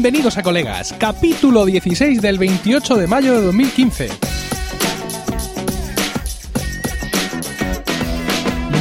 Bienvenidos a Colegas, capítulo 16 del 28 de mayo de 2015.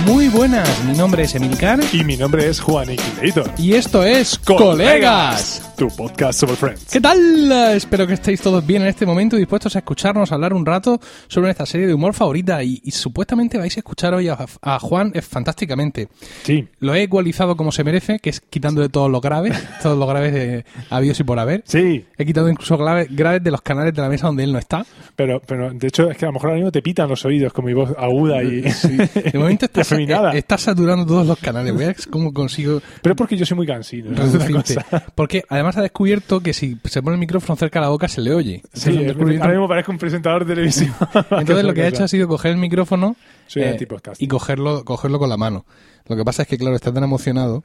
Muy buenas, mi nombre es Emilcar Y mi nombre es Juan Iquilator. y esto es Colegas. Tu podcast sobre Friends. ¿Qué tal? Espero que estéis todos bien en este momento y dispuestos a escucharnos hablar un rato sobre esta serie de humor favorita y, y supuestamente vais a escuchar hoy a, a Juan eh, fantásticamente. Sí. Lo he ecualizado como se merece, que es quitando de todos los graves, todos los graves de habidos y por haber. Sí, He quitado incluso graves, graves de los canales de la mesa donde él no está. pero, pero de hecho es que a lo mejor ahora mismo te pitan los oídos con mi voz aguda y, De momento estás, eh, estás saturando todos los canales. Voy a ver cómo consigo Pero es porque yo soy muy cansino. ¿no? Es. Porque además ha descubierto que si se pone el micrófono cerca de la boca se le oye. Sí, un es- descubrimiento- ahora mismo parezco un presentador de televisión. Entonces lo que ha hecho ha sido coger el micrófono eh, antipodcasting. y cogerlo, cogerlo con la mano. Lo que pasa es que, claro, está tan emocionado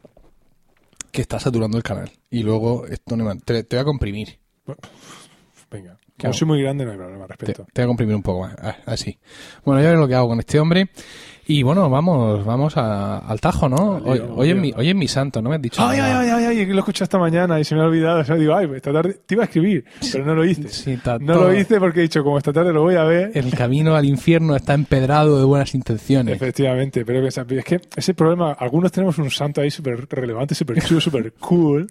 que está saturando el canal. Y luego esto no te, te voy a comprimir. Venga. ¿Qué Como soy muy grande, no hay problema al Te, respecto. te voy a comprimir un poco más. Así. Bueno, ya veré lo que hago con este hombre. Y bueno, vamos vamos a- al tajo, ¿no? Hoy, hoy, es mi, hoy es mi santo, ¿no me has dicho? Ay, ay, nada? ay, ay, ay, que lo escuché esta mañana y se me ha olvidado. O sea, digo, ay, esta tarde te iba a escribir, pero no lo hice. Sí, no lo hice porque he dicho, como esta tarde lo voy a ver. El camino al infierno está empedrado de buenas intenciones. Efectivamente, pero es que ese problema, algunos tenemos un santo ahí súper relevante, súper chulo, súper cool.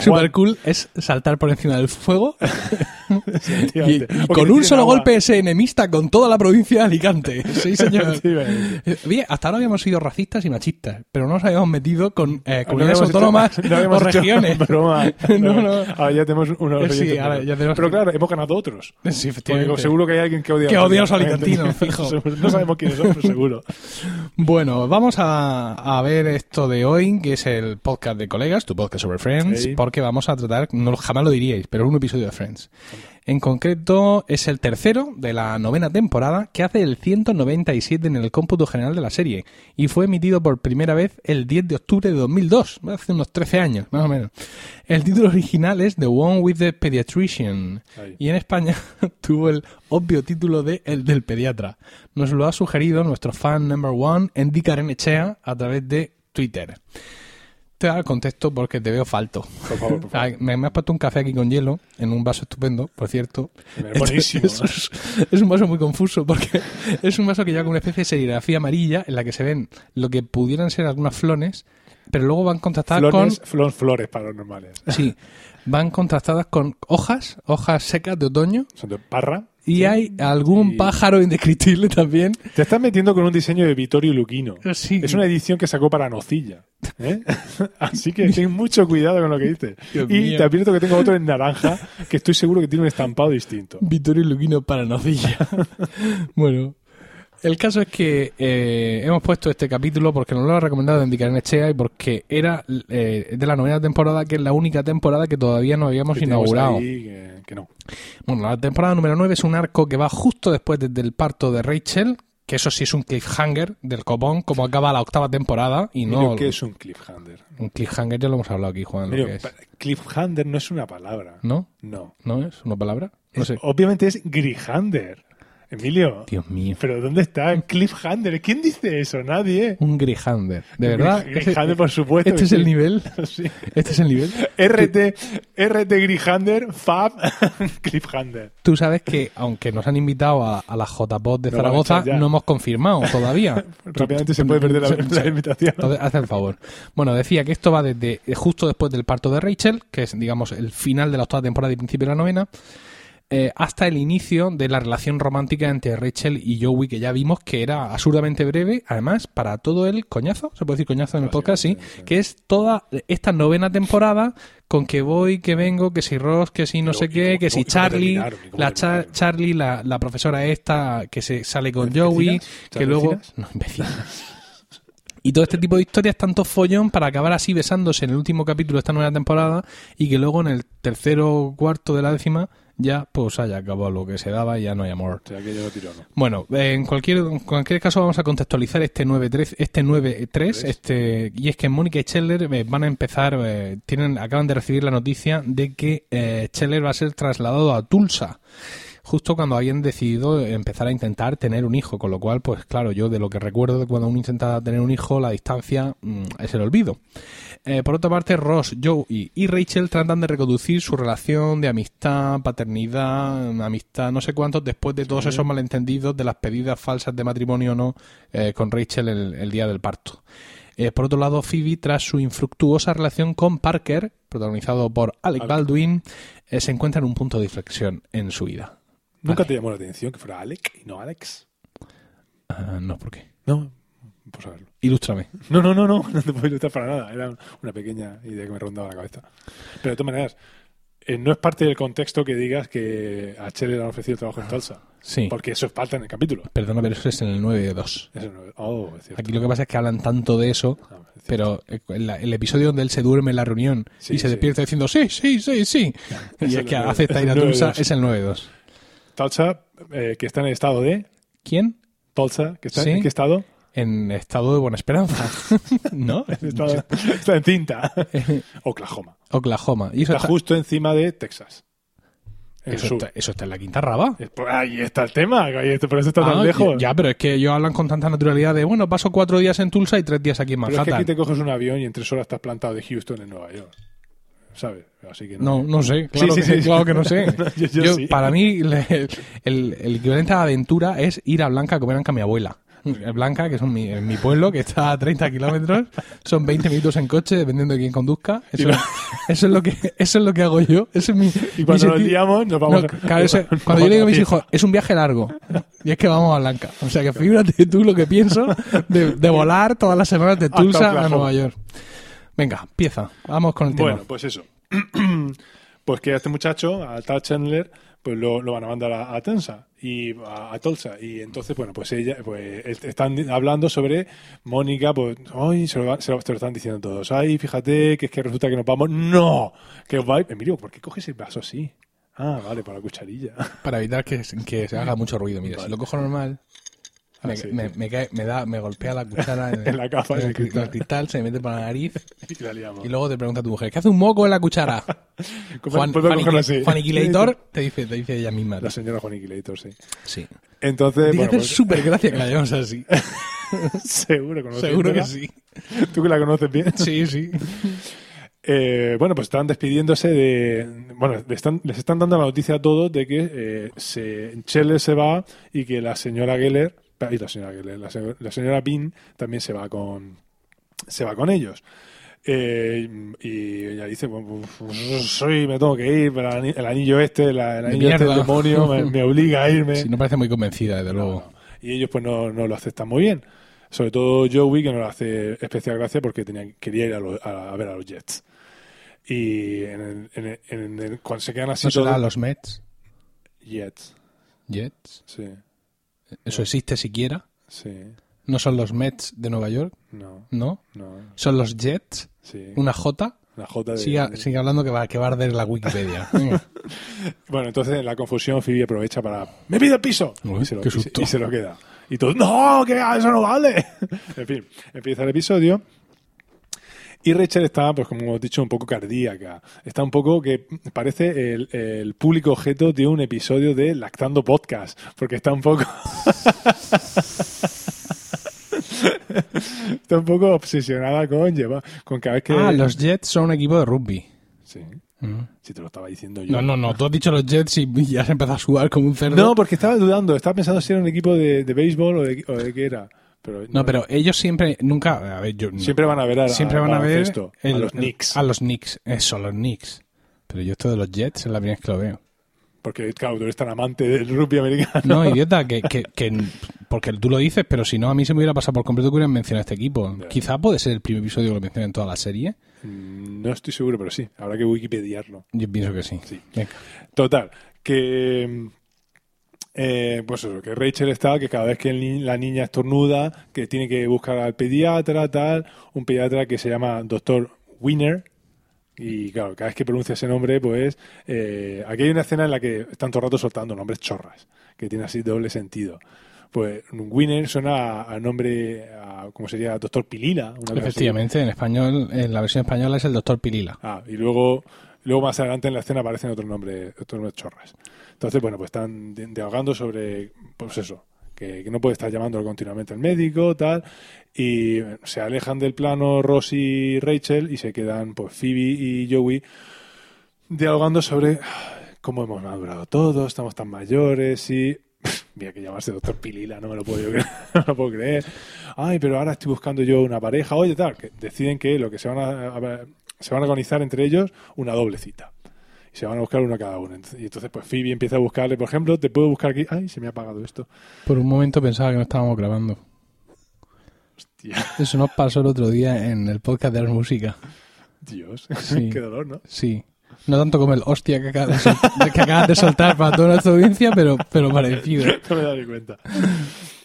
Super cool es saltar por encima del fuego y, con un solo agua. golpe se enemista con toda la provincia de Alicante. Sí, señor. Bien, hasta ahora habíamos sido racistas y machistas, pero no nos habíamos metido con eh, No comunidades hecho- autónomas no habíamos o regiones. broma. No, no. Ahora ya tenemos unos Sí, oyentes ahora nuevos. ya tenemos- Pero claro, hemos ganado otros. Sí, Porque efectivamente. seguro que hay alguien que odia Que odia a los alicantinos. fijo. No sabemos quiénes son, pero seguro. Bueno, vamos a, a ver esto de hoy, que es el podcast de colegas, tu podcast sobre Friends, Sí. porque vamos a tratar, no jamás lo diríais, pero un episodio de Friends. En concreto, es el tercero de la novena temporada, que hace el 197 en el cómputo general de la serie, y fue emitido por primera vez el 10 de octubre de 2002, hace unos 13 años, más o menos. El título original es The One with the Pediatrician, y en España tuvo el obvio título de El del pediatra. Nos lo ha sugerido nuestro fan number one, Andy Karenechea, a través de Twitter. Te da el contexto porque te veo falto. Por favor, por favor. Me, me has puesto un café aquí con hielo, en un vaso estupendo, por cierto. Es buenísimo. Es, es- es un vaso muy confuso porque es un vaso que lleva con una especie de serigrafía amarilla en la que se ven lo que pudieran ser algunas flores, pero luego van contrastadas Flores, flor- flores para los normales. con... Sí, van contrastadas con hojas, hojas secas de otoño, Son de parra. Y hay algún pájaro indescriptible también. Te estás metiendo con un diseño de Vittorio Luquino. Sí. Es una edición que sacó para Nocilla. ¿eh? Así que ten mucho cuidado con lo que dices. Dios y mío. te advierto que tengo otro en naranja que estoy seguro que tiene un estampado distinto. Vittorio Luquino para nocilla. bueno, el caso es que eh, hemos puesto este capítulo porque nos lo ha recomendado Indicar en Echea y porque era eh, de la novena temporada, que es la única temporada que todavía no habíamos Que inaugurado. ahí que, que no. Bueno, la temporada número 9 es un arco que va justo después de- del parto de Rachel, que eso sí es un cliffhanger del copón, como acaba la octava temporada, y no... Emilio, ¿qué es un cliffhanger? Un cliffhanger ya lo hemos hablado aquí, Juan, lo que es. pa- cliffhanger no es una palabra. ¿No? No. ¿No es una palabra? No Es- sé. Obviamente es grijander. Emilio, Dios mío. ¿pero dónde está cliffhanger? ¿Quién dice eso? Nadie. Un grijander. ¿De verdad? Grijander, por supuesto. ¿Este es el nivel? Sí. ¿Este es el nivel? RT, RT Grijander, Fab, Cliffhanger. Tú sabes que, aunque nos han invitado a, a la JPOD de Zaragoza, no hemos confirmado todavía. Rápidamente se puede perder la, la invitación. Entonces, haz el favor. Bueno, decía que esto va desde justo después del parto de Rachel, que es, digamos, el final de la octava temporada y principio de la novena, eh, hasta el inicio de la relación romántica entre Rachel y Joey, que ya vimos que era absurdamente breve, además, para todo el coñazo, se puede decir coñazo en el podcast, sí, sí, sí. que es toda esta novena temporada con que voy, que vengo, que si Ross, que si no Pero, sé ¿y qué, cómo- que si Charlie, la? Charlie, la, la profesora esta, que se sale con ¿Vecinas? Joey, que luego... ¿Vecinas? No, imbéciles. Y todo este tipo de historias, tanto follón para acabar así besándose en el último capítulo de esta nueva temporada y que luego en el tercero o cuarto de la décima ya pues haya acabado lo que se daba y ya no hay amor. O sea, que yo lo tiro, ¿no? Bueno, en cualquier, en cualquier caso vamos a contextualizar este 9-3, este 9-3, este, y es que Mónica y Scheller eh, van a empezar, eh, tienen, acaban de recibir la noticia de que eh, Scheller va a ser trasladado a Tulsa. justo cuando habían decidido empezar a intentar tener un hijo, con lo cual, pues claro, yo de lo que recuerdo de cuando uno intenta tener un hijo, la distancia mm, es el olvido. Eh, por otra parte, Ross, Joe y, Rachel tratan de reconducir su relación de amistad, paternidad, amistad, no sé cuántos, después de todos esos malentendidos de las pedidas falsas de matrimonio o no eh, con Rachel el, día del parto. Eh, por otro lado, Phoebe, tras su infructuosa relación con Parker, protagonizado por Alec Baldwin, se encuentra en un punto de inflexión en su vida. ¿Nunca te llamó la atención que fuera Alec y no Alex? Ah, no, ¿por qué? No, por saberlo. Ilústrame. No, no, no, no, no te puedo ilustrar para nada. Era una pequeña idea que me rondaba la cabeza. Pero de todas maneras, eh, no es parte del contexto que digas que a Chelle le han ofrecido trabajo en Tulsa. Sí. Porque eso es parte en el capítulo. Perdona, pero eso es en el 9 de 2. Es el 9. Oh, es. Aquí lo que pasa es que hablan tanto de eso, Ah, es pero el, el episodio donde él se duerme en la reunión Sí, y se sí. despierta diciendo sí, sí, sí, sí. Y Es es que nueve- acepta es ir a el nueve Tulsa, es el 9 de 2. Tulsa, eh, que está en el estado de... ¿Quién? Tulsa, que está Sí. ¿en qué estado? En estado de buena esperanza. ¿No? Está, está en cinta. Oklahoma. Oklahoma. Y eso Está está, justo encima de Texas. El eso, está, eso está en la quinta raba. Ahí está el tema, por eso está Ah, tan lejos. Ya, pero es que ellos hablan con tanta naturalidad de, bueno, paso cuatro días en Tulsa y tres días aquí en Pero es que Manhattan. aquí te coges un avión y en tres horas estás plantado de Houston en Nueva York. ¿Sabes? Así que No, no sé, claro, Sí, sí, que, sí. claro que no sé. Yo- yo. Para mí, le- el, el equivalente a aventura es ir a Blanca a comer a mi abuela. En Blanca, que es un- mi, en mi pueblo, que está a 30 kilómetros, son 20 minutos en coche, dependiendo de quién conduzca. Eso, eso es lo que eso es lo que hago yo. Eso es mi, Y cuando nos liamos, nos vamos No, a- claro, eso- nos cuando yo le digo a mis hijos, es un viaje largo. Y es que vamos a Blanca. O sea que figúrate tú lo que pienso de, de volar todas las semanas de Tulsa a. Nueva York. Venga, empieza. Vamos con el tema. Bueno, pues eso. pues que este muchacho, a Tal Chandler, pues lo, lo van a mandar a, a Tensa y a, a Tulsa. Y entonces, bueno, pues ella, pues est- están hablando sobre Mónica, pues, ay, se lo, se lo- se lo están diciendo todos. Ay, fíjate que es que resulta que nos vamos. ¡No! Que os vais. Emilio, ¿por qué coges el vaso así? Ah, vale, para la cucharilla. Para evitar que, que se haga mucho ruido. Mira, si lo cojo normal, Ah, me, sí, me, sí. me cae- me da, me golpea la cuchara en, En la capa, en el, el cri- cristal. en el cristal, se me mete por la nariz Y la liamos. y luego te pregunta tu mujer, ¿qué hace un moco en la cuchara? ¿Cómo Juan? Juaniquilator te dice, te dice ella misma. La señora Juaniquilator, sí. Sí. Entonces, Tiene bueno, que hacer pues, súper gracia que la llamemos así. seguro. Seguro que sí. Tú que la conoces bien. Sí, sí. Eh, bueno, pues están despidiéndose de. Bueno, le están- les están dando la noticia a todos de que eh, se, se va y que la señora Geller. Y la señora Geller, la, se- la señora Bean también se va con. Se va con ellos. Eh, y ella dice: bueno, pues, soy, me tengo que ir, pero el ani- el anillo este, la- el De anillo este del demonio me, me obliga a irme. Sí, no parece muy convencida, desde No, luego. no. Y ellos pues no, no lo aceptan muy bien. Sobre todo Joey, que no le hace especial gracia porque tenía, quería ir a, lo- a- a ver a los Jets. Y en el- en el- en el- cuando se quedan así ¿No será todos... los Mets? Jets, Jets. sí, ¿Eso existe siquiera? sí, ¿No son los Mets de Nueva York? no, ¿No? no, ¿Son los Jets? sí. ¿Una J? De... Sigue hablando que va, que va a arder la Wikipedia. Bueno, entonces en la confusión Phoebe aprovecha para... ¡Me pide el piso! Uy, y, se lo, qué y se- susto. y se lo queda. Y todos, ¡no! que eso no vale! en fin, empieza el episodio. Y Rachel está, pues como hemos dicho, un poco cardíaca. Está un poco que parece el, el público objeto de un episodio de Lactando Podcast. Porque está un poco... está un poco obsesionada con llevar... Con cada vez que... Ah, los Jets son un equipo de rugby. Sí, Mm. si te lo estaba diciendo yo. No, no, no. Tú has dicho los Jets y ya se empezó a sudar como un cerdo. No, porque estaba dudando, estaba pensando si era un equipo de, de béisbol o de, o de qué era. Pero No, pero ellos siempre, nunca, a ver, yo, siempre van a ver a, siempre van a ver baloncesto, a los Knicks. A los Knicks, eso, los Knicks. Pero yo esto de los Jets es la primera vez que lo veo. Porque, claro, tú eres tan amante del rugby americano. No, idiota, que, que, que- porque tú lo dices, pero si no, a mí se me hubiera pasado por completo que hubieran mencionado este equipo. Quizá puede ser el primer episodio que lo mencionen en toda la serie. Mm, No estoy seguro, pero sí. Habrá que wikipediarlo. Yo pienso que sí. Sí. Venga. Total, que... eh, pues eso, que Rachel está, que cada vez que ni- la niña estornuda, que tiene que buscar al pediatra, tal, un pediatra que se llama Doctor Winner, y claro, cada vez que pronuncia ese nombre, pues eh, aquí hay una escena en la que están todo el rato soltando nombres chorras, que tiene así doble sentido. Pues Winner suena a, a nombre, a, ¿cómo sería? Doctor Pilila. Una. Efectivamente, en español, en la versión española es el Doctor Pilila. Ah, y luego Luego más adelante en la escena aparecen otros nombres, otros nombres chorras. Entonces, bueno, pues están di- dialogando sobre, pues eso, que, no puede estar llamando continuamente al médico, tal, y se alejan del plano Ross y Rachel y se quedan, pues, Phoebe y Joey dialogando sobre cómo hemos madurado todos, estamos tan mayores y... Mira que llamarse doctor Pilila, no me lo puedo creer, no lo puedo creer. Ay, pero ahora estoy buscando yo una pareja. Oye, tal, que deciden que lo que se van a, a- se van a organizar entre ellos una doble cita. Y se van a buscar uno cada uno. Y entonces, pues Phoebe empieza a buscarle, por ejemplo, te puedo buscar aquí. Ay, se me ha apagado esto. Por un momento pensaba que no estábamos grabando. Hostia, Eso nos pasó el otro día en el podcast de la música. Dios, Sí. qué dolor, ¿no? Sí. No tanto como el hostia que acabas de, sol- que acabas de soltar para toda nuestra audiencia, pero, pero parecido. No me he dado ni cuenta.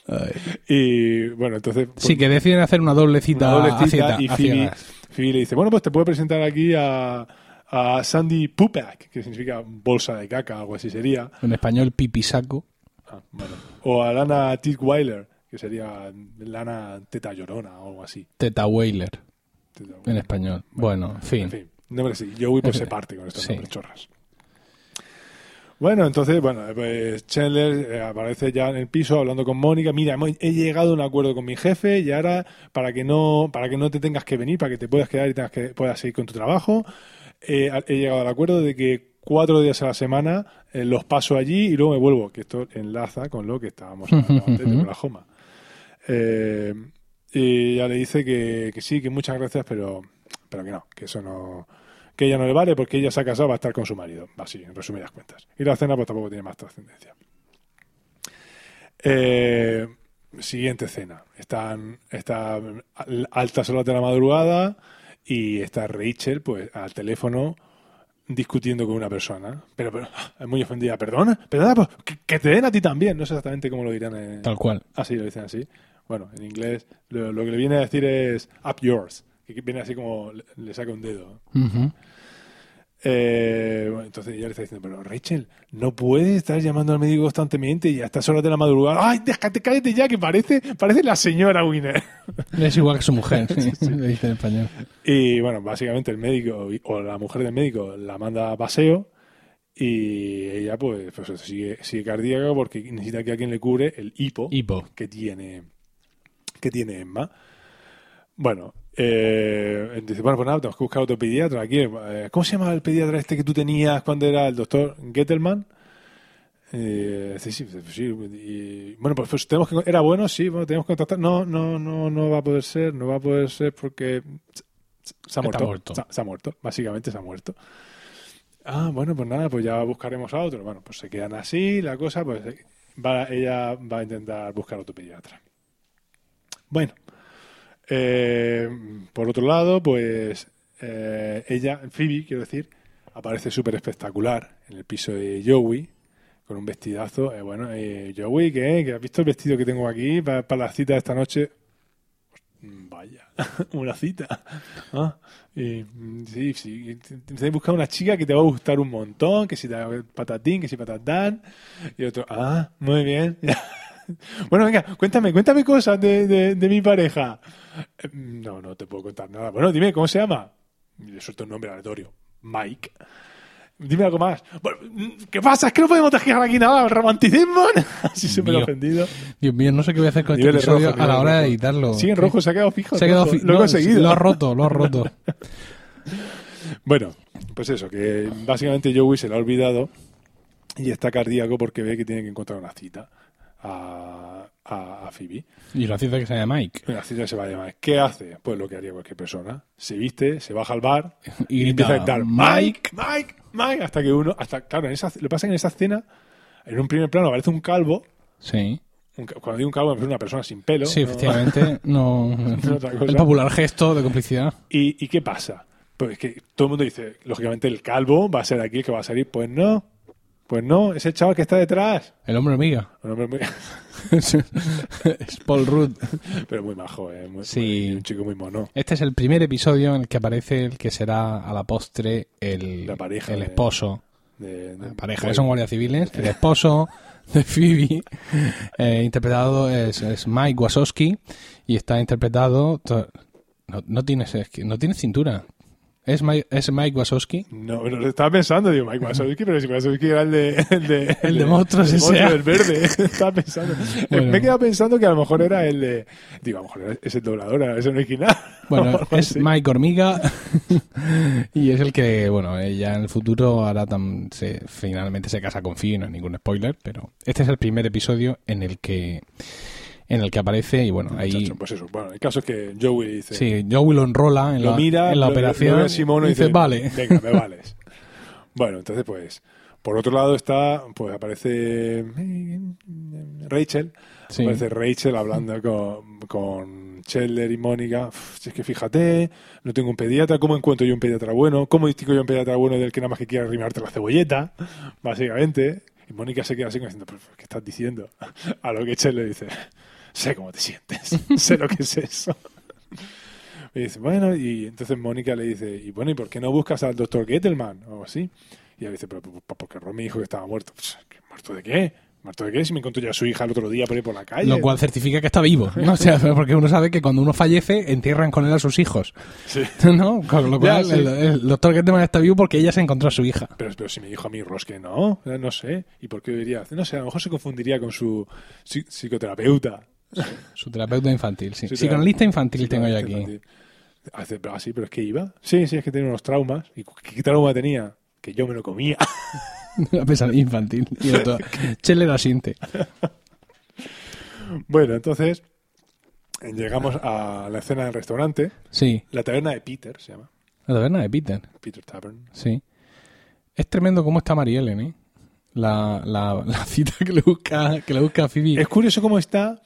Ay. Y bueno, entonces. pues, Sí, que deciden hacer una doble cita, una doble a cita y a Phoebe. Phoebe le dice, bueno, pues te puedo presentar aquí a, a Sandy Pupak, que significa bolsa de caca, algo así sería. En español, pipisaco. Ah, bueno. O a Lana Tittweiler, que sería Lana Teta Llorona o algo así. Teta Teta- en español. Bueno, en fin. En fin, sí. En se fin. parte con estos Sí. nombres chorras. Bueno, entonces, bueno, pues Chandler eh, aparece ya en el piso hablando con Mónica. Mira, he llegado a un acuerdo con mi jefe y ahora para que no para que no te tengas que venir, para que te puedas quedar y tengas que puedas seguir con tu trabajo, eh, he llegado al acuerdo de que cuatro días a la semana eh, los paso allí y luego me vuelvo. Que esto enlaza con lo que estábamos hablando antes de Oklahoma. Eh, y ya le dice que, que sí, que muchas gracias, pero, pero que no, que eso no. Que ella no le vale porque ella se ha casado va a estar con su marido. Así, en resumidas cuentas. Y la cena, pues tampoco tiene más trascendencia. Eh, siguiente escena. Están, está a altas horas de la madrugada y está Rachel, pues, al teléfono discutiendo con una persona. Pero, pero es muy ofendida. Perdona, perdona, pues, que, que te den a ti también. No sé exactamente cómo lo dirán en, Tal cual. Ah, sí, lo dicen así. Bueno, en inglés lo, lo que le viene a decir es up yours, que viene así como le, le saca un dedo. Eh, bueno, entonces ella le está diciendo, pero Rachel, no puedes estar llamando al médico constantemente y a estas horas de la madrugada. ¡Ay, déjate, cállate ya, que parece, parece la señora Winner! Es igual que su mujer, sí, le dice en español. Y bueno, básicamente el médico o la mujer del médico la manda a paseo y ella pues, pues sigue, sigue cardíaca porque necesita que alguien le cure el hipo. Hipo. que tiene que tiene Emma. Bueno, eh, dice, bueno, pues nada, tenemos que buscar otro pediatra aquí. Eh, ¿Cómo se llama el pediatra este que tú tenías cuando era el doctor Gettelman? Eh, sí, sí, sí, y, bueno, pues, pues tenemos que, era bueno, sí, bueno, tenemos que contactar. No, no, no, no va a poder ser, no va a poder ser porque se, se ha muerto, muerto. Se, se ha muerto, básicamente se ha muerto. Ah, bueno, pues nada, pues ya buscaremos a otro. Bueno, pues se quedan así, la cosa, pues va, ella va a intentar buscar otro pediatra. Bueno, eh, por otro lado, pues eh, ella, Phoebe, quiero decir, aparece súper espectacular en el piso de Joey, con un vestidazo. Eh, bueno, eh, Joey, ¿qué? ¿Que has visto el vestido que tengo aquí para, la cita de esta noche? Mm, Vaya, una cita. Ah, y, mm, sí, sí. Te he buscado una chica que te va a gustar un montón, que si te patatín, que si patatán. Y otro, ah, muy bien. Bueno, venga, cuéntame, cuéntame cosas de, de, de mi pareja. Eh, No, no te puedo contar nada. Bueno, dime, ¿cómo se llama? Le suelto un nombre aleatorio. Mike. Dime algo más. Bueno, ¿Qué pasa? Es que no podemos dejar aquí nada. ¿Romanticismo? Así súper ofendido. Dios mío, no sé qué voy a hacer con este episodio a la hora de editarlo. Sí, en rojo se ha quedado fijo. Se ha quedado rojo. fi- Lo he conseguido. Lo has roto, lo has roto. Bueno, pues eso, que básicamente Joey se lo ha olvidado y está cardíaco porque ve que tiene que encontrar una cita a, a, a Phoebe. Y lo hace que se llama Mike. Una cita se va a llamar. ¿Qué hace? Pues lo que haría cualquier persona. Se viste, se baja al bar Y y, empieza a grita, gritar "Mike". Mike, Mike, Mike, hasta que uno, hasta claro, en esa, lo que pasa es que en esa escena, en un primer plano aparece un calvo. Sí. un cuando digo un calvo, es una persona sin pelo. Sí, ¿no? efectivamente. No. El popular gesto de complicidad. ¿Y, ¿Y qué pasa? Pues que todo el mundo dice, lógicamente el calvo va a ser aquí el que va a salir. Pues no, pues no, ese chaval que está detrás. El hombre hormiga. Un hombre es Paul Rudd. pero muy majo, ¿eh? Muy- Sí. muy- un chico muy mono. Este es el primer episodio en el que aparece el que será a la postre el, La pareja el esposo. De, de- La pareja, que son guardias civiles. El esposo de Phoebe, eh, interpretado es, es Mike Wazowski y está interpretado... No, no, tienes, no tiene cintura. ¿Es Mike, ¿Es Mike Wazowski? No, pero lo estaba pensando, digo, Mike Wazowski, pero si Wazowski era el de... El de, El de Monstruos el monstruo del verde. estaba pensando. Bueno. Me he quedado pensando que a lo mejor era el de... Digo, a lo mejor es el doblador, es el original. Bueno, es. Mike Hormiga y es el que, bueno, ella en el futuro ahora tam- se, finalmente se casa con Finn, no es ningún spoiler, pero este es el primer episodio en el que en el que aparece y bueno, ahí Chacho, pues eso. Bueno, el caso es que Joey dice... sí, Joey lo enrola en lo la, mira, en la lo- operación lo Simón y dice, vale. Venga, me vales. bueno, entonces pues... Por otro lado está, pues aparece eh, Rachel, Sí. aparece Rachel hablando con, con Chandler y Mónica. Si es que fíjate, no tengo un pediatra, ¿cómo encuentro yo un pediatra bueno? ¿Cómo distingo yo un pediatra bueno del que nada más que quiere arrimarte la cebolleta? Básicamente. Y Mónica se queda así diciendo, "¿Pero ¿qué estás diciendo? A lo que Chandler dice, sé cómo te sientes, sé lo que es eso. Y dice, bueno, y entonces Mónica le dice, y bueno, ¿y por qué no buscas al doctor Gettelman? O así. Y ella dice, pero, porque Ron me dijo que estaba muerto. Pues, ¿qué- ¿Muerto de qué? ¿Muerto de qué? Si me encontró ya a su hija el otro día por ahí por la calle. Lo cual certifica que está vivo, ¿no? O sea, porque uno sabe que cuando uno fallece entierran con él a sus hijos, Sí. ¿no? Con lo Ya, cual sí. el, el doctor Getteman está vivo porque ella se encontró a su hija. Pero, pero si me dijo a mí Ross que no, no sé. ¿Y por qué diría? No sé, a lo mejor se confundiría con su psi- psicoterapeuta. Su terapeuta infantil, sí. Psicoanalista infantil tengo yo aquí. infantil. Hace- pero, ah, sí, pero es que iba. Sí, sí, es que tiene unos traumas. ¿Y qué, trauma tenía? Que yo me lo comía. La pesadilla infantil. Chele la siente. bueno, entonces llegamos a la escena del restaurante. Sí, La taberna de Peter se llama. la taberna de Peter. Peter Tavern. Sí. Es tremendo cómo está Mariellen, ¿eh? La, la, la cita que le busca, que le busca a Phoebe. Es curioso cómo está,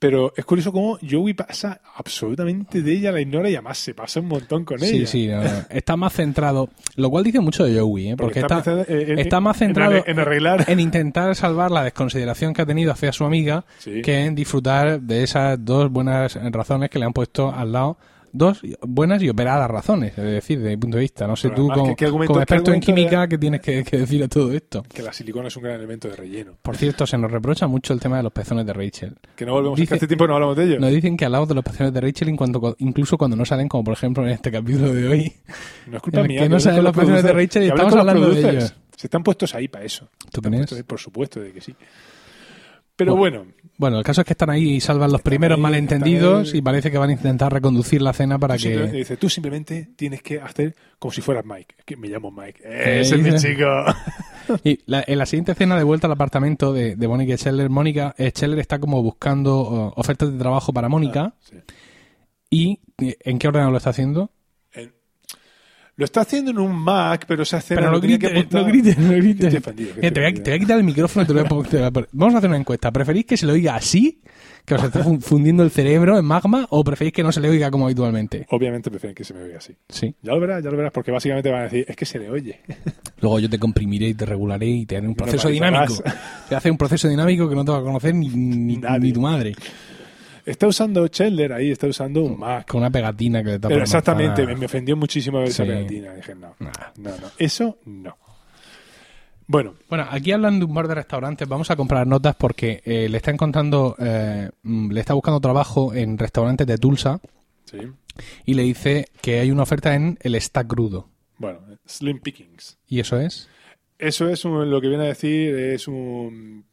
pero es curioso cómo Joey pasa absolutamente de ella, la ignora y además se pasa un montón con Sí, ella. sí, no, no. está más centrado. Lo cual dice mucho de Joey, ¿eh? Porque, está, en- está más en centrado en arreglar. en intentar salvar la desconsideración que ha tenido hacia su amiga Sí. que en disfrutar de esas dos buenas razones que le han puesto al lado. Dos buenas y operadas razones, es decir, desde mi punto de vista. No sé Pero tú, como, ¿qué- qué argumento- como qué experto en química, de- ¿qué tienes que, que decir a todo esto? Que la silicona es un gran elemento de relleno. Por cierto, se nos reprocha mucho el tema de los pezones de Rachel. Que no volvemos, Dice- que hace tiempo no hablamos de ello. Nos dicen que hablamos de los pezones de Rachel en cuanto- incluso cuando no salen, como por ejemplo en este capítulo de hoy. No es culpa en mía. que no con los pezones de Rachel y estamos hablando de ellos. Se están puestos ahí para eso. ¿Tú crees? ahí, por supuesto de que sí. Pero bueno, Bueno, el caso es que están ahí y salvan los primeros ahí, malentendidos y parece que van a intentar reconducir la cena para tú que... dice, tú simplemente tienes que hacer como si fueras Mike. Que me llamo Mike. ¿Qué Ese es mi chico. Y la- en la siguiente escena de vuelta al apartamento de, de Mónica y Scheller, Mónica, eh, Scheller está como buscando ofertas de trabajo para Mónica Sí. y eh, ¿en qué orden lo está haciendo? Lo está haciendo en un Mac, pero esa escena Pero no lo que grites, apuntar- no grites, no grites. que estoy te, voy a, ofendido. te voy a quitar el micrófono te lo voy a lo. Vamos a hacer una encuesta. ¿Preferís que se le oiga así, que os esté fun- fundiendo el cerebro en magma, o preferís que no se le oiga como habitualmente? Obviamente prefieren que se me oiga así. Sí. Ya lo verás, ya lo verás, porque básicamente van a decir, es que se le oye. Luego yo te comprimiré y te regularé y te haré un proceso dinámico. Te hace un proceso dinámico que no te va a conocer ni, ni tu madre. Está usando Chandler ahí, está usando un Mac. Con una pegatina que le tapa Pero exactamente, me, ofendió muchísimo ver esa Sí. pegatina. Dije, no, Nah. no, no. Eso no. Bueno, Bueno, aquí hablan de un bar de restaurantes. Vamos a comprar notas porque eh, le está encontrando, eh, mm, le está buscando trabajo en restaurantes de Tulsa sí. y le dice que hay una oferta en el Stack Crudo. Bueno, Slim Pickings. ¿Y eso es? Eso es un- lo que viene a decir, es un...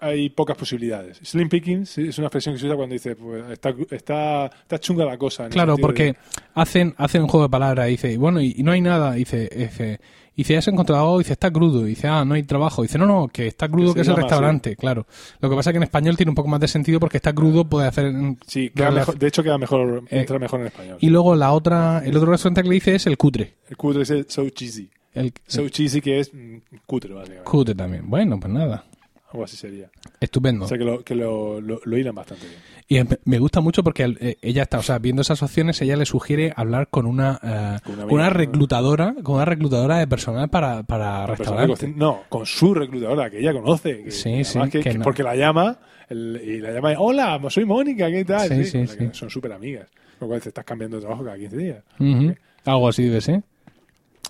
Hay pocas posibilidades. Slim Pickings es una expresión que se usa cuando dice, pues, está, está, está chunga la cosa. Claro, porque de- hacen, hacen un juego de palabras. Dice, y bueno, y, y no hay nada. Dice, dice, dice, ¿has encontrado algo? Dice, está crudo. Dice, ah, no hay trabajo. Dice, no, no, que está crudo, Que es el restaurante. Claro. Lo que pasa es que en español tiene un poco más de sentido porque está crudo, puede hacer. Sí, queda mejor- de hecho queda mejor, Eh, entra mejor en español. Y luego la otra, el otro restaurante que le dice es el cutre. El cutre es el so cheesy. El, So cheesy que es mm, cutre, básicamente. cutre también. Bueno, pues nada. Algo así sería. Estupendo. O sea que lo, que lo, lo, lo hilan bastante bien. Y me- me gusta mucho porque eh, ella está, o sea, viendo esas opciones, ella le sugiere hablar con una, eh, Con una reclutadora, con una reclutadora de personal para, para restaurantes. no, con su reclutadora, que ella conoce. que- Sí, sí, que- que que no. Porque la llama, el- y la llama, hola, soy Mónica, ¿qué tal? Sí, sí. Son súper amigas. Con lo cual te estás cambiando de trabajo cada 15 días. Algo así debe ser.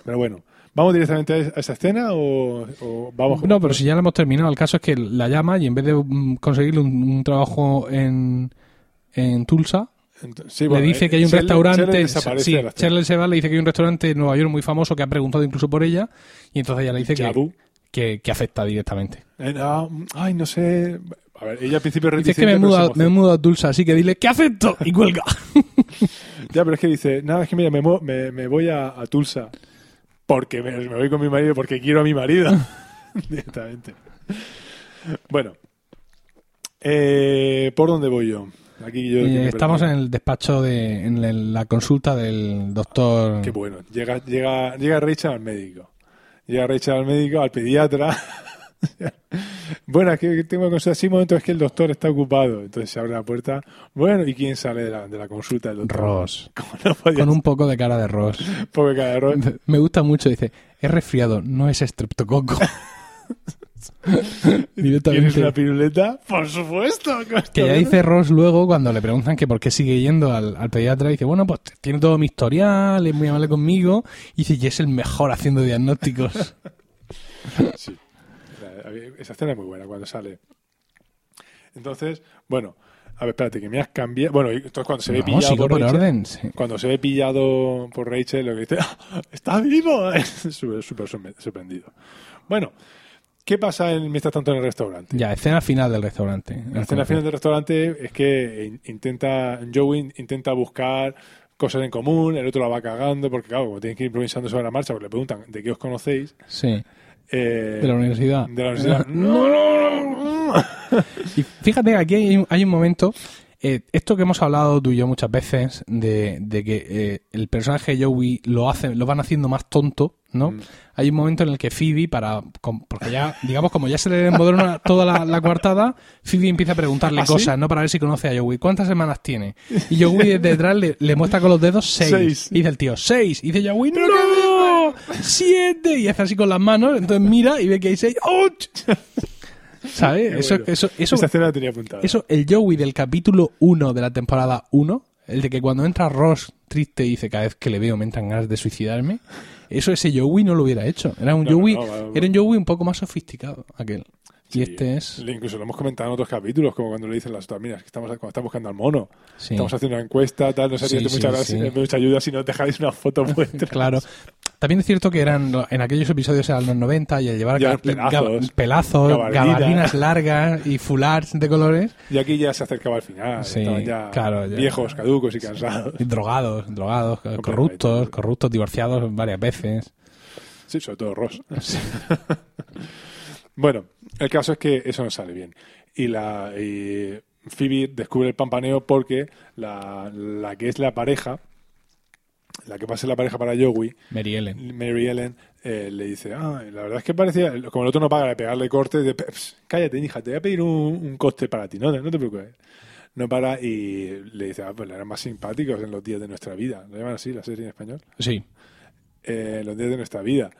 Pero bueno, ¿vamos directamente a esa escena o, o vamos No, pero si ya lo hemos terminado, el caso es que la llama y en vez de mm, conseguirle un, un trabajo en, en Tulsa, le dice eh, que hay un restaurante. Desaparece sí, la se va, le dice que hay un restaurante en Nueva York muy famoso que ha preguntado incluso por ella. Y entonces ella le dice que, que, que afecta directamente. Eh, no, ay, no sé. A ver, ella al principio Dice que me mudado, me a Tulsa, así que dile ¿qué afecto? Y cuelga. Ya, pero es que dice, nada, es que mira, me, me, me voy a, a Tulsa porque me, me voy con mi marido porque quiero a mi marido. Directamente. Bueno. Eh, ¿Por dónde voy yo? Aquí yo... Eh, estamos en el despacho de en la consulta del doctor. Qué bueno. Llega, llega, llega Rachel al médico. Llega Rachel al médico, al pediatra. bueno, que tengo que consultar. Sí, un momento, es que el doctor está ocupado. Entonces se abre la puerta. Bueno, ¿y quién sale de la, de la consulta del doctor? Ross. No Con un poco de cara de Ross. ser, pobre cara de Ross. Me gusta mucho, dice, es resfriado, no es estreptococo. ¿Tienes Directamente. una piruleta? Por supuesto. Que ya dice Ross luego cuando le preguntan que por qué sigue yendo al, al pediatra, dice, bueno, pues tiene todo mi historial, es muy amable conmigo, y dice, y es el mejor haciendo diagnósticos. Sí. Esa escena es muy buena cuando sale. Entonces, bueno, a ver, espérate, que me has cambiado. Bueno, entonces cuando se ve pillado por, por Rachel, orden. sí. cuando se ve pillado por Rachel, lo que dice, "¡Ah! ¡está vivo! Es súper, súper sorpre- sorprendido. Bueno, ¿qué pasa en, mientras tanto en el restaurante? Ya, escena final del restaurante. La escena final del restaurante es que in- intenta, Joey intenta buscar cosas en común, el otro la va cagando, porque claro, como tienen que ir improvisando sobre la marcha, porque le preguntan de qué os conocéis. Sí, eh, de la universidad. de la universidad. No, no, no. Y fíjate que aquí hay, un- hay un momento, eh, esto que hemos hablado tú y yo muchas veces, de, de que eh, el personaje de Joey lo hace, lo van haciendo más tonto, ¿no? Mm. Hay un momento en el que Phoebe, para, porque ya, digamos, como ya se le embodrona toda la, la coartada, Phoebe empieza a preguntarle ¿Ah, sí? cosas, ¿no? Para ver si conoce a Joey. ¿Cuántas semanas tiene? Y Joey desde detrás le, le muestra con los dedos seis. Seis. Y dice el tío, seis. Y dice Joey, ¡no! ¡Siete! Y hace así con las manos, entonces mira y ve que hay seis. ¡Auch! ¿Sabes? Qué Eso, eso, eso, Esa escena la tenía apuntada. eso, el Joey del capítulo 1 de la temporada 1, el de que cuando entra Ross triste y dice cada vez que le veo me entran ganas de suicidarme, eso ese Joey no lo hubiera hecho. Era un No, Joey, era un Joey un poco más sofisticado aquel. Sí. Y este es Incluso lo hemos comentado en otros capítulos, como cuando le dicen las otras, mira, es que estamos, cuando estamos buscando al mono, sí. estamos haciendo una encuesta, tal, no sería Sí, mucha, mucha ayuda si nos dejáis una foto vuestra. Claro. También es cierto que eran en aquellos episodios eran los 90 y al llevar ga- pelazos, pelazos, largas y fulars de colores Y aquí ya se acercaba al final, Sí, estaban ya, claro, ya. viejos, caducos y cansados. drogados, drogados, corruptos, corruptos, divorciados varias veces. Sí, sobre todo Ross. bueno, el caso es que eso no sale bien. Y la y Phoebe descubre el pampaneo porque la, la que es la pareja, la que pasa la pareja para Joey, Mary Ellen. Mary Ellen eh, le dice, ah, la verdad es que parecía, como el otro no paga de pegarle cortes, de, "Pss, cállate, hija, te voy a pedir un, un coste para ti, no, no te preocupes. No para y le dice, ah, pues eran más simpáticos en los días de nuestra vida. ¿Lo llaman así la serie en español? Sí. Eh, los días de nuestra vida.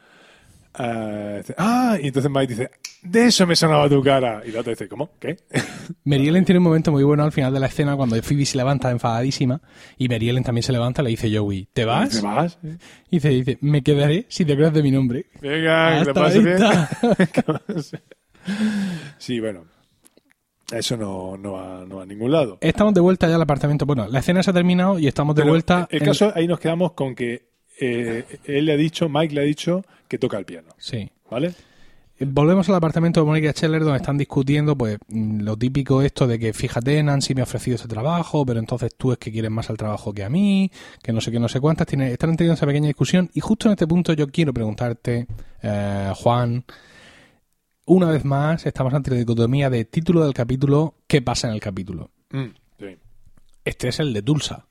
Ah, dice, ah, y entonces Mike dice, de eso me sonaba tu cara. Y la otra dice, ¿cómo? ¿Qué? Mary Ellen tiene un momento muy bueno al final de la escena cuando Phoebe se levanta enfadadísima y Mary Ellen también se levanta y le dice Joey, ¿te vas? ¿Te vas? Y dice, dice, me quedaré si te acuerdas de mi nombre. Venga, que te Hasta pase bien. sí, bueno. Eso no, no, va, no va a ningún lado. Estamos de vuelta ya al apartamento. Bueno, la escena se ha terminado y estamos de Pero vuelta. El en- caso, ahí nos quedamos con que eh, él le ha dicho, Mike le ha dicho que toca el piano, Sí. ¿vale? Volvemos al apartamento de Mónica Scheller donde están discutiendo pues mm, lo típico esto de que fíjate Nancy me ha ofrecido ese trabajo pero entonces tú es que quieres más al trabajo que a mí que no sé qué no sé cuántas tiene, están teniendo esa pequeña discusión y justo en este punto yo quiero preguntarte eh, Juan una vez más estamos ante la dicotomía de título del capítulo ¿qué pasa en el capítulo? Mm, sí. este es el de Tulsa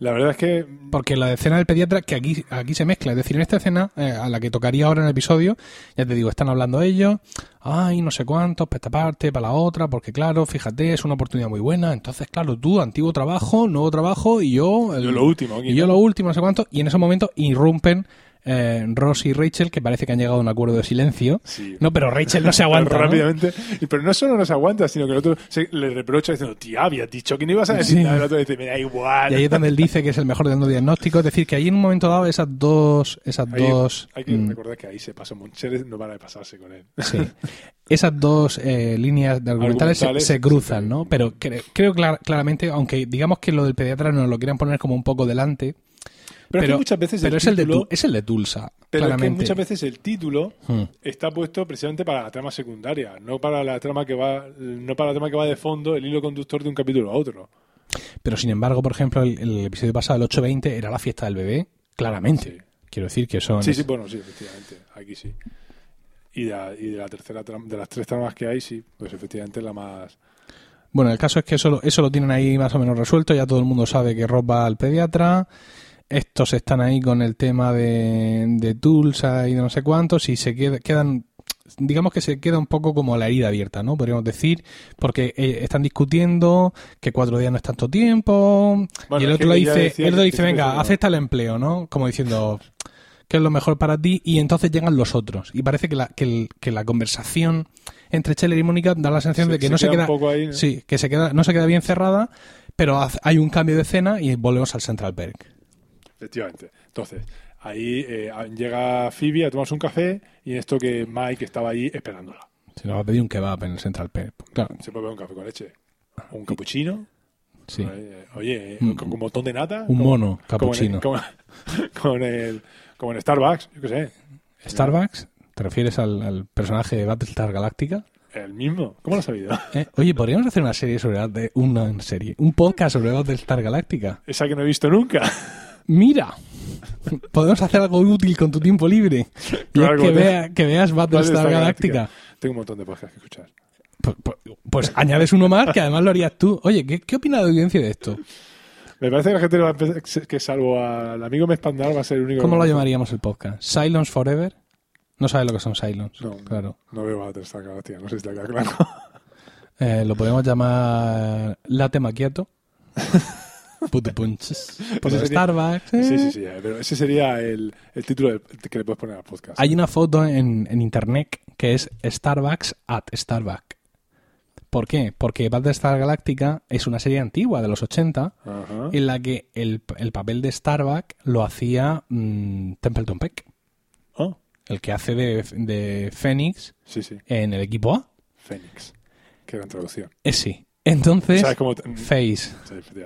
La verdad es que Porque la escena del pediatra, que aquí, aquí se mezcla, es decir, en esta escena, eh, a la que tocaría ahora en el episodio, ya te digo, están hablando ellos, ay, no sé cuántos, para esta parte, para la otra, porque claro, fíjate, es una oportunidad muy buena, entonces, claro, tú, antiguo trabajo, nuevo trabajo, y yo... el- yo lo último. aquí, y yo ¿no? lo último, no sé cuánto, y en ese momento irrumpen eh, Ross y Rachel, que parece que han llegado a un acuerdo de silencio. Sí. No, pero Rachel no se aguanta. ¿no? rápidamente. Y- Pero no solo no se aguanta, sino que el otro se, le reprocha diciendo, tía, habías dicho que no ibas a decir Sí. nada. El otro dice, me da igual. Y ahí es donde él dice que es el mejor dando diagnóstico. Es decir, que ahí en un momento dado esas dos, esas Ahí- dos, hay que mm, recordar que ahí se pasa Moncheres, no para de pasarse con él. sí, esas dos eh, líneas de argumentales, se- Argumentales, se, cruzan, ¿no? Pero cre- creo clar- claramente, aunque digamos que lo del pediatra nos lo quieran poner como un poco delante, Pero, es que muchas veces pero el es, el de título, Tu- es el de Tulsa, pero es que muchas veces el título Hmm. está puesto precisamente para la trama secundaria, no para la trama que va, no para la trama que va de fondo, el hilo conductor de un capítulo a otro. Pero sin embargo, por ejemplo, el, el episodio pasado, el 820, era la fiesta del bebé, claramente. Sí. Quiero decir que son... Sí, sí, bueno, sí, efectivamente, aquí sí. Y de, la- y de la tercera de las tres tramas que hay, sí, pues efectivamente la más. Bueno, el caso es que eso, lo- eso lo tienen ahí más o menos resuelto. Ya todo el mundo sabe que Rob va al pediatra. Estos están ahí con el tema de, de Tulsa y de no sé cuántos. Y se queda- quedan. Digamos que se queda un poco como la herida abierta, ¿no? Podríamos decir. Porque eh, están discutiendo que cuatro días no es tanto tiempo. Bueno, y el otro que le dice, el otro que- dice, que- venga, que- acepta el empleo, ¿no? Como diciendo, ¿qué es lo mejor para ti? Y entonces llegan los otros. Y parece que la, que el- que la conversación entre Scheller y Mónica da la sensación Se- de que se no se queda un queda, poco ahí, ¿no? sí, que se queda, no se queda bien cerrada, pero hay un cambio de escena y volvemos al Central Perk. Efectivamente. Entonces, ahí eh, llega Phoebe a tomarse un café y esto que Mike estaba ahí esperándola. Se nos va a pedir un kebab en el Central Perk. Claro, Se puede beber un café con leche. Un cappuccino. sí. Eh, Oye, eh, Mm. con, un montón de nata. Un como- mono como cappuccino. Como, con el, como en Starbucks, yo qué sé. Starbucks, ¿te refieres al, al personaje de Battlestar Galactica? El mismo. ¿Cómo lo has sabido? Eh, Oye, podríamos hacer una serie sobre Bat- una serie, un podcast sobre Battlestar Galactica. Esa que no he visto nunca. Mira, podemos hacer algo útil con tu tiempo libre. Y Claro, es que, vea- que veas Battlestar Galactica. Tengo un montón de podcasts que escuchar. Pues, pues- pues añades uno más que además lo harías tú. Oye, ¿qué, qué opina la audiencia de esto? Me parece que la gente va a empezar- que salvo al amigo Mespandar va a ser el único. ¿Cómo lo llamaríamos el podcast? ¿Silence Forever? No sabes lo que son Silence. No, Claro. no veo Battlestar Galactica, no sé si está claro. Eh, lo podemos llamar Latte Macchiato. Puto punches. Por sería- Starbucks. eh. Sí, sí, sí, eh, pero ese sería el, el título del- que le puedes poner al podcast. Hay una foto en, en internet que es Starbucks at Starbucks. ¿Por qué? Porque Battlestar Galactica es una serie antigua de los 80 Ajá. en la que el, el papel de Starbuck lo hacía mm, Templeton Peck, Oh, el que hace de, de Phoenix sí, sí. en el equipo A. Fénix. Qué gran traducción. Es sí. Entonces, ¿Sabes cómo te- Face.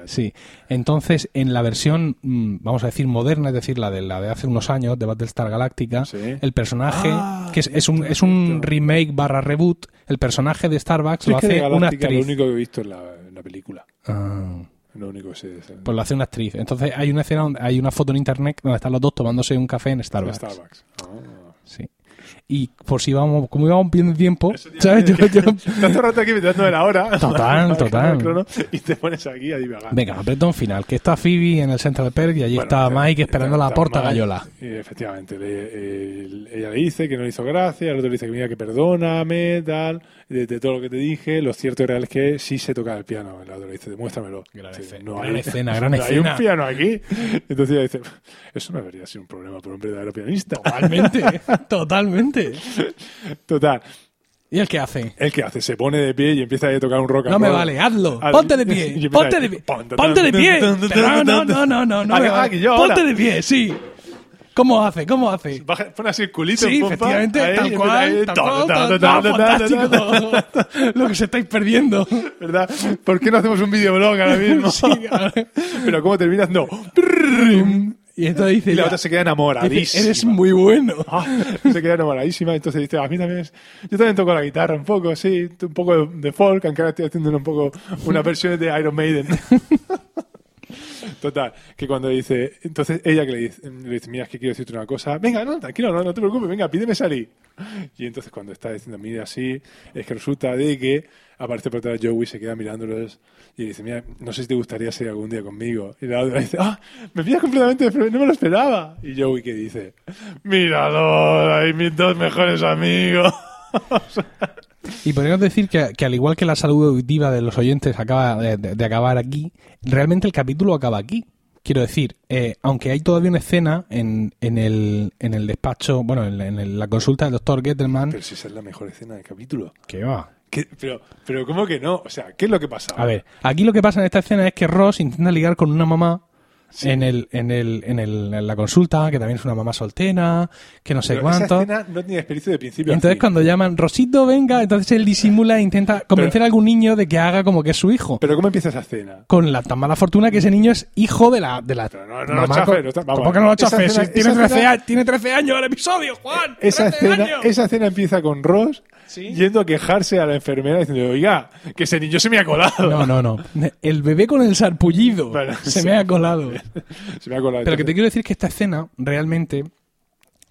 Sí. Entonces, en la versión, mm, vamos a decir, moderna, es decir, la de, la de hace unos años, de Battlestar Galactica, Sí. el personaje, Ah, que es, es un, es un remake barra reboot, el personaje de Starbucks Sí, lo es que de hace una actriz. Lo único que he visto en la, en la película. Ah, Lo único que sé es el- pues lo hace una actriz. Entonces, hay una escena, donde- hay una foto en internet donde están los dos tomándose un café en Starbucks. Starbucks. Ah. Sí. Y por si vamos, como íbamos viendo tiempo, ¿sabes? Yo- yo- el rato aquí metiendo la hora. Total, total. crono Y te pones aquí a divagar. Venga, apretón final, que está Phoebe en el Central Perk y allí Bueno, está Mike esperando la Mike, gallola. efectivamente, le- el- ella le dice que no le hizo gracia, el otro le dice que mira que perdóname, tal, de, de todo lo que te dije. Lo cierto y real es que sí se toca el piano. El otro le dice, demuéstramelo. Gran Sí, escena, no gran hay- escena, gran no escena. Hay un piano aquí. Entonces ella dice, eso no debería ser un problema para un verdadero pianista. Totalmente, totalmente. Total, ¿Y el qué hace? ¿el qué hace? Se pone de pie y empieza a tocar un rock No me vale, hazlo. Haz- Ponte de pie. Ponte de pie. Ponte de pie. No, no, no, no, no. Que- que. Ponte de pie, sí. ¿Cómo hace? ¿Cómo hace? Baja- Pone así el culito. Sí, efectivamente, tal cual. Lo que os estáis perdiendo. ¿Verdad? ¿Por qué no hacemos un videoblog ahora mismo? Pero ¿cómo terminas? No. Y entonces dice, Y la ya, otra se queda dice, enamoradísima. eres muy bueno. Ah, se queda enamoradísima. Entonces dice, a mí también es... Yo también toco la guitarra un poco, sí. Un poco de, de folk, aunque ahora estoy haciendo un poco una versión de Iron Maiden. Total, que cuando dice... Entonces ella que le dice, le dice, mira, es que quiero decirte una cosa. Venga, no, tranquilo, no, no te preocupes, venga, pídeme salir. Y entonces cuando está diciendo, mira, así, es que resulta de que aparece por detrás Joey, se queda mirándolos y dice, mira, no sé si te gustaría salir algún día conmigo. Y la otra dice, ah, me pillas completamente, no me lo esperaba. Y Joey que dice, míralo, ahí mis dos mejores amigos. Y podríamos decir que, que al igual que la salud auditiva de los oyentes acaba de acabar aquí, realmente el capítulo acaba aquí. Quiero decir, eh, aunque hay todavía una escena en, en, el, en el despacho, bueno, en, en la consulta del doctor Gettelman. Pero si esa es la mejor escena del capítulo. ¿Qué va? ¿Qué? Pero, pero ¿cómo que no? O sea, ¿qué es lo que pasa? A ver, aquí lo que pasa en esta escena es que Ross intenta ligar con una mamá en, el, en, el, en, el, en la consulta, que también es una mamá soltera, que no sé Pero cuánto. Esa escena no tiene experiencia de principio a Entonces fin. cuando llaman, Rosito, venga, entonces él disimula e intenta convencer a algún niño de que haga como que es su hijo. Pero ¿cómo empieza esa escena? Con la tan mala fortuna que ese niño es hijo de la... De la Pero no, no lo mamá chafe, no está- vamos, ¿Cómo que no lo esa chafe? escena- Si tiene, esa 13 escena- años, tiene 13 años el episodio, Juan. Esa 13 escena, años. esa escena empieza con Ross Sí. yendo a quejarse a la enfermera diciendo, oiga, que ese niño se me ha colado. No, no, no. El bebé con el sarpullido Bueno, se sí. me ha colado. Se me ha colado. Pero que te quiero decir que esta escena realmente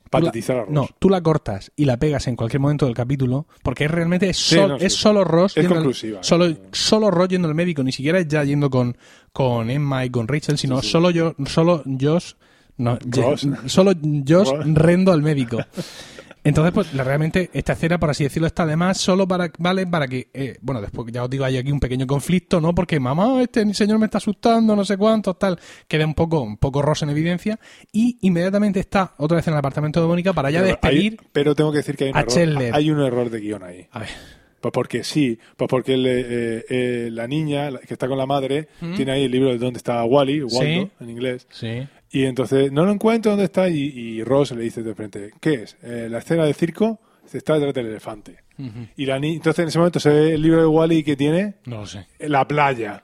Patetizar a Ross. No, tú la cortas y la pegas en cualquier momento del capítulo, porque es realmente es, sol- no, es solo Ross. Es yendo al- conclusiva. solo, solo Ross yendo al médico, ni siquiera es ya yendo con, con Emma y con Rachel, sino solo yo, solo Josh, no, Ross. solo Josh Ross. rendo al médico. Entonces, pues la- realmente esta escena, por así decirlo, está además solo para, vale, para que, eh, bueno, después ya os digo, hay aquí un pequeño conflicto, ¿no? Porque mamá, este señor me está asustando, no sé cuánto, tal, queda un poco, un poco Ross en evidencia, y inmediatamente está otra vez en el apartamento de Mónica para ya Pero hay- despedir pero tengo que decir que hay un, error, hay un error de guion ahí. A ver. Pues porque sí, pues porque el, eh, eh, la niña que está con la madre tiene ahí el libro de dónde está Wally, Waldo, Sí. en inglés, Sí. Y entonces no lo encuentro dónde está y, y Ross le dice de frente, ¿qué es? Eh, la escena del circo se está detrás del elefante. Y la ni- entonces en ese momento se ve el libro de Wally que tiene No lo sé. la playa.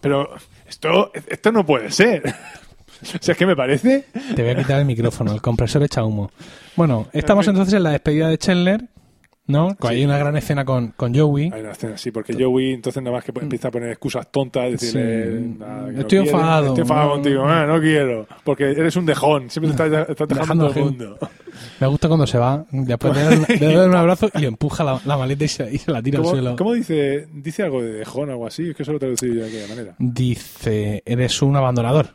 Pero esto, esto no puede ser. o sea, es que me parece... Te voy a quitar el micrófono, el compresor echa humo. Bueno, estamos entonces en la despedida de Chandler, ¿no? Sí. Hay una gran escena con, con Joey. Hay una escena así, porque Joey entonces nada más que empieza a poner excusas tontas, decirle, Sí. nada, que no Estoy quiere, enfadado, estoy enfadado no. contigo, "Ah, no quiero, porque eres un dejón, siempre te estás, estás dejando el mundo. Me gusta cuando se va, después de darle un abrazo y le empuja la, la maleta y se, y se la tira al ¿Cómo, suelo. cómo dice? Dice algo de dejón o algo así, es que eso lo he traducido yo de aquella manera. Dice, eres un abandonador.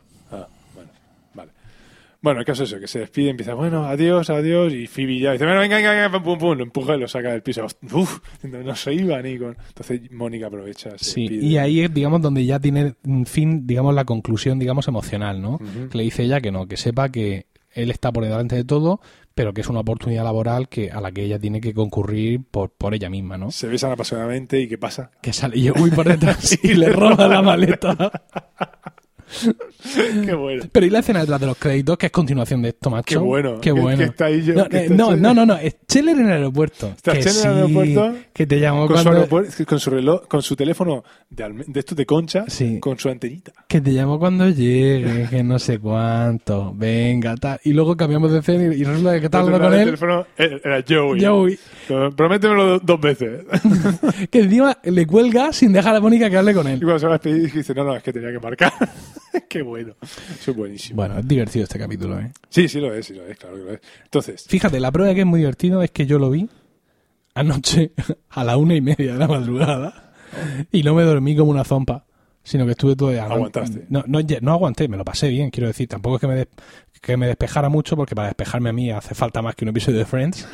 Bueno, el caso es eso, que se despide, empieza, bueno, adiós, adiós, y Phoebe ya dice, bueno, venga, venga, venga, pum, pum, pum, lo empuja y lo saca del piso. Uf, no se iba ni con... Entonces Mónica aprovecha, se Sí, despide. y ahí es, digamos, donde ya tiene fin, digamos, la conclusión, digamos, emocional, ¿no? Ujú. Que le dice ella que no, que sepa que él está por delante de todo, pero que es una oportunidad laboral que a la que ella tiene que concurrir por, por ella misma, ¿no? Se besan apasionadamente y ¿qué pasa? Que sale yo uy por detrás y le roba la maleta. Qué bueno. Pero y la escena detrás de los créditos, que es continuación de esto, macho. Qué bueno. Qué bueno. que está ahí yo- no, que eh, está no, no, no, no, es Scheller en el aeropuerto. Está que Scheller en el sí, aeropuerto Que te llamó con cuando... con su reloj, con su teléfono de, alme- de estos de concha, Sí. con su antenita. Que te llamo cuando llegue, que no sé cuánto. Venga, tal. Y luego cambiamos de escena y y resulta que está hablando con el él. teléfono era Joey. Joey. Prométemelo do- dos veces. Que encima le cuelga sin dejar a Mónica que hable con y él. cuando se va a despedir dice, no, no, es que tenía que marcar. Qué bueno. Eso es buenísimo. Bueno, es divertido este capítulo, ¿eh? Sí, sí lo es, sí lo es, claro que lo es. Entonces, Fíjate, la prueba de que es muy divertido es que yo lo vi anoche a la una y media de la madrugada y no me dormí como una zompa, sino que estuve todo... Aguantaste. No, no, no aguanté, me lo pasé bien, quiero decir. Tampoco es que me, des- que me despejara mucho, porque para despejarme a mí hace falta más que un episodio de Friends,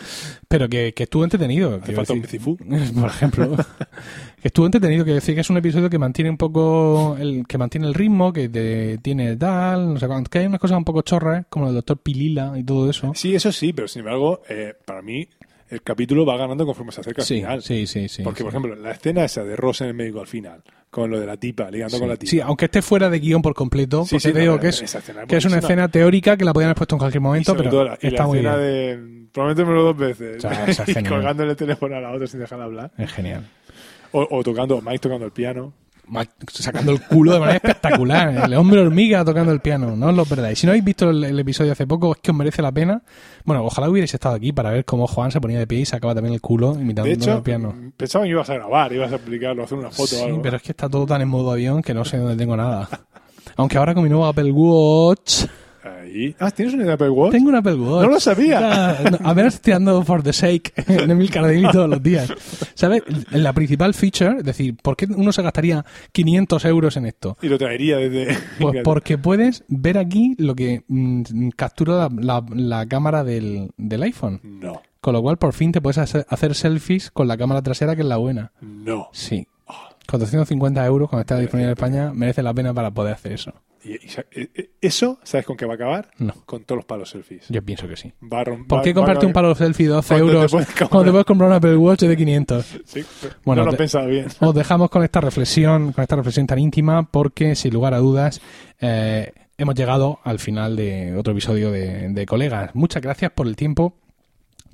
pero que, que estuvo entretenido. hace quiero falta un decir. Cifú. por ejemplo. que estuvo entretenido, que decir que es un episodio que mantiene un poco el, que mantiene el ritmo, que te- tiene tal, no sé cuánto, que hay unas cosas un poco chorras, como el doctor Pilila y todo eso. Sí, eso sí, pero sin embargo, eh, para mí, el capítulo va ganando conforme se acerca al final. sí, sí, sí. Porque, sí. por ejemplo, la escena esa de Ross en el médico al final, con lo de la tipa, ligando con la tipa. Sí, aunque esté fuera de guion por completo, Sí, porque te digo no, que es, escena que es una escena teórica que la podían haber puesto en cualquier momento, pero la, y está la muy escena bien. de prométemelo dos veces. O sea, esa es y genial. colgándole el teléfono a la otra sin dejarla hablar. Es genial. O, o tocando, Mike tocando el piano. Sacando el culo de manera espectacular. El hombre hormiga tocando el piano. No os lo perdáis. Si no habéis visto el, el episodio hace poco, es que os merece la pena. Bueno, ojalá hubierais estado aquí para ver cómo Juan se ponía de pie y sacaba también el culo imitando De hecho, el piano. pensaba que ibas a grabar, ibas a explicarlo, hacer una foto Sí, o algo. pero es que está todo tan en modo avión que no sé dónde tengo nada. Aunque ahora con mi nuevo Apple Watch Ahí. Ah, ¿tienes un Apple Watch? tengo un Apple Watch. No lo sabía. Ya, no, A ver, estoy tirando for the sake en Emil Cardini todos los días. ¿Sabes? La principal feature, es decir, ¿por qué uno se gastaría 500 euros en esto? Y lo traería desde... Pues porque puedes ver aquí lo que mm, captura la, la- la cámara del, del iPhone. No, Con lo cual, por fin te puedes hacer selfies con la cámara trasera, que es la buena. no. Sí. 450 euros cuando está disponible en España merece la pena para poder hacer eso. Y, eh, eh, eso, ¿sabes con qué va a acabar? No. Con todos los palos selfies. Yo pienso que sí. Va a rom- ¿Por va- qué va comprarte un palo selfie de 12 Cuando te euros cuando te puedes comprar un Apple Watch de 500? Sí, Bueno, no lo he pensado bien. Os dejamos con esta reflexión, con esta reflexión tan íntima, porque sin lugar a dudas eh, hemos llegado al final de otro episodio de, de Colegas. Muchas gracias por el tiempo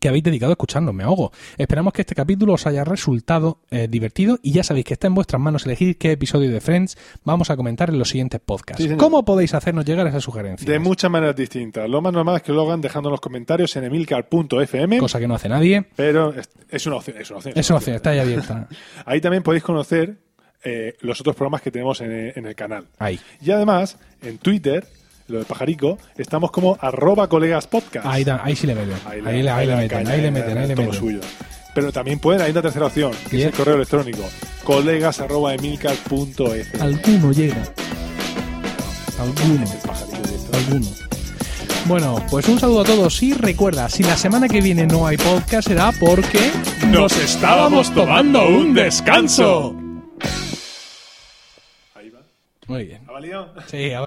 que habéis dedicado a escucharnos, me ahogo. Esperamos que este capítulo os haya resultado eh, divertido y ya sabéis que está en vuestras manos elegir qué episodio de Friends vamos a comentar en los siguientes podcasts. Sí. ¿Cómo podéis hacernos llegar esas sugerencias? De muchas maneras distintas. Lo más normal es que lo hagan dejando los comentarios en emilcar.fm, Cosa que no hace nadie. pero es, es una opción. Es una opción. Es una opción, está ahí abierta. Ahí también podéis conocer eh, los otros programas que tenemos en, en el canal. Ahí. Y además, en Twitter, lo de Pajarico, estamos como arroba colegas podcast. Ahí, da- ahí sí le meten. Ahí, le, ahí le meten, caña, ahí le meten, ahí le todo meten. suyo. Pero también pueden, hay una tercera opción, que es el correo electrónico, colegas arroba emilcar.fm. Alguno llega. Alguno. El pajarito directo. alguno. Bueno, pues un saludo a todos y recuerda, si la semana que viene no hay podcast será porque ¡Nos estábamos tomando un descanso! Ahí va. Muy bien. ¿Ha valido? Sí, a